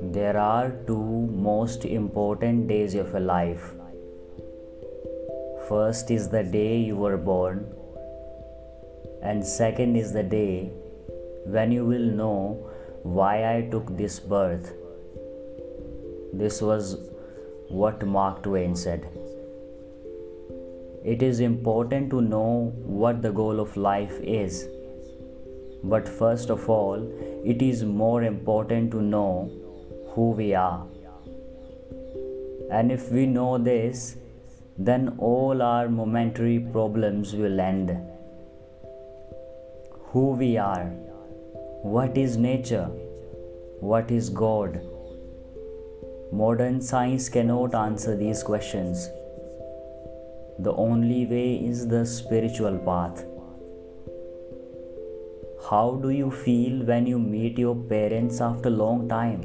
There are two most important days of your life. First is the day you were born, and second is the day when you will know why I took this birth. This was what Mark Twain said. It is important to know what the goal of life is. But first of all, it is more important to know who we are. And if we know this, then all our momentary problems will end. Who we are, what is nature, what is God. Modern science cannot answer these questions. The only way is the spiritual path. How do you feel when you meet your parents after a long time?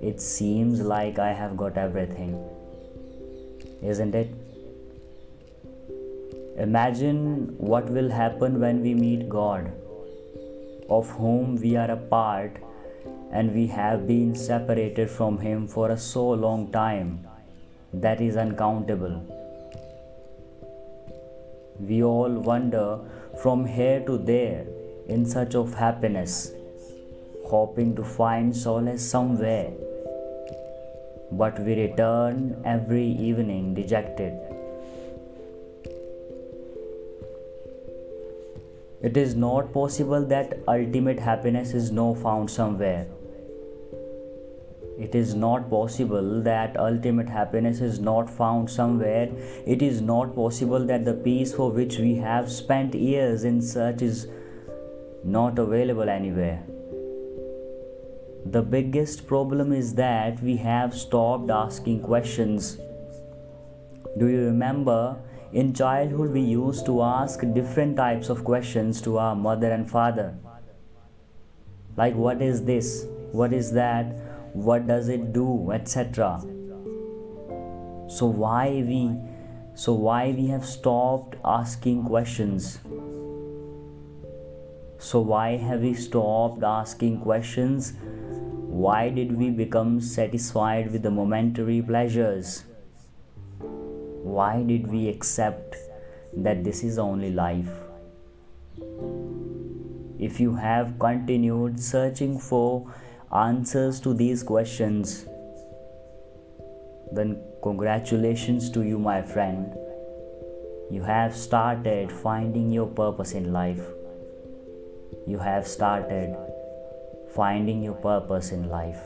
It seems like I have got everything. Isn't it? Imagine what will happen when we meet God, of whom we are a part and we have been separated from Him for a so long time that is uncountable. We all wander from here to there in search of happiness, hoping to find solace somewhere but we return every evening dejected. It is not possible that ultimate happiness is not found somewhere. It is not possible that ultimate happiness is not found somewhere. It is not possible that the peace for which we have spent years in search is not available anywhere. The biggest problem is that we have stopped asking questions. Do you remember in childhood we used to ask different types of questions to our mother and father? Like, what is this? What is that? What does it do? etc. So, why we so why we have stopped asking questions? So, why have we stopped asking questions? Why did we become satisfied with the momentary pleasures? Why did we accept that this is only life? If you have continued searching for answers to these questions, then congratulations to you, my friend. You have started finding your purpose in life. You have started finding your purpose in life.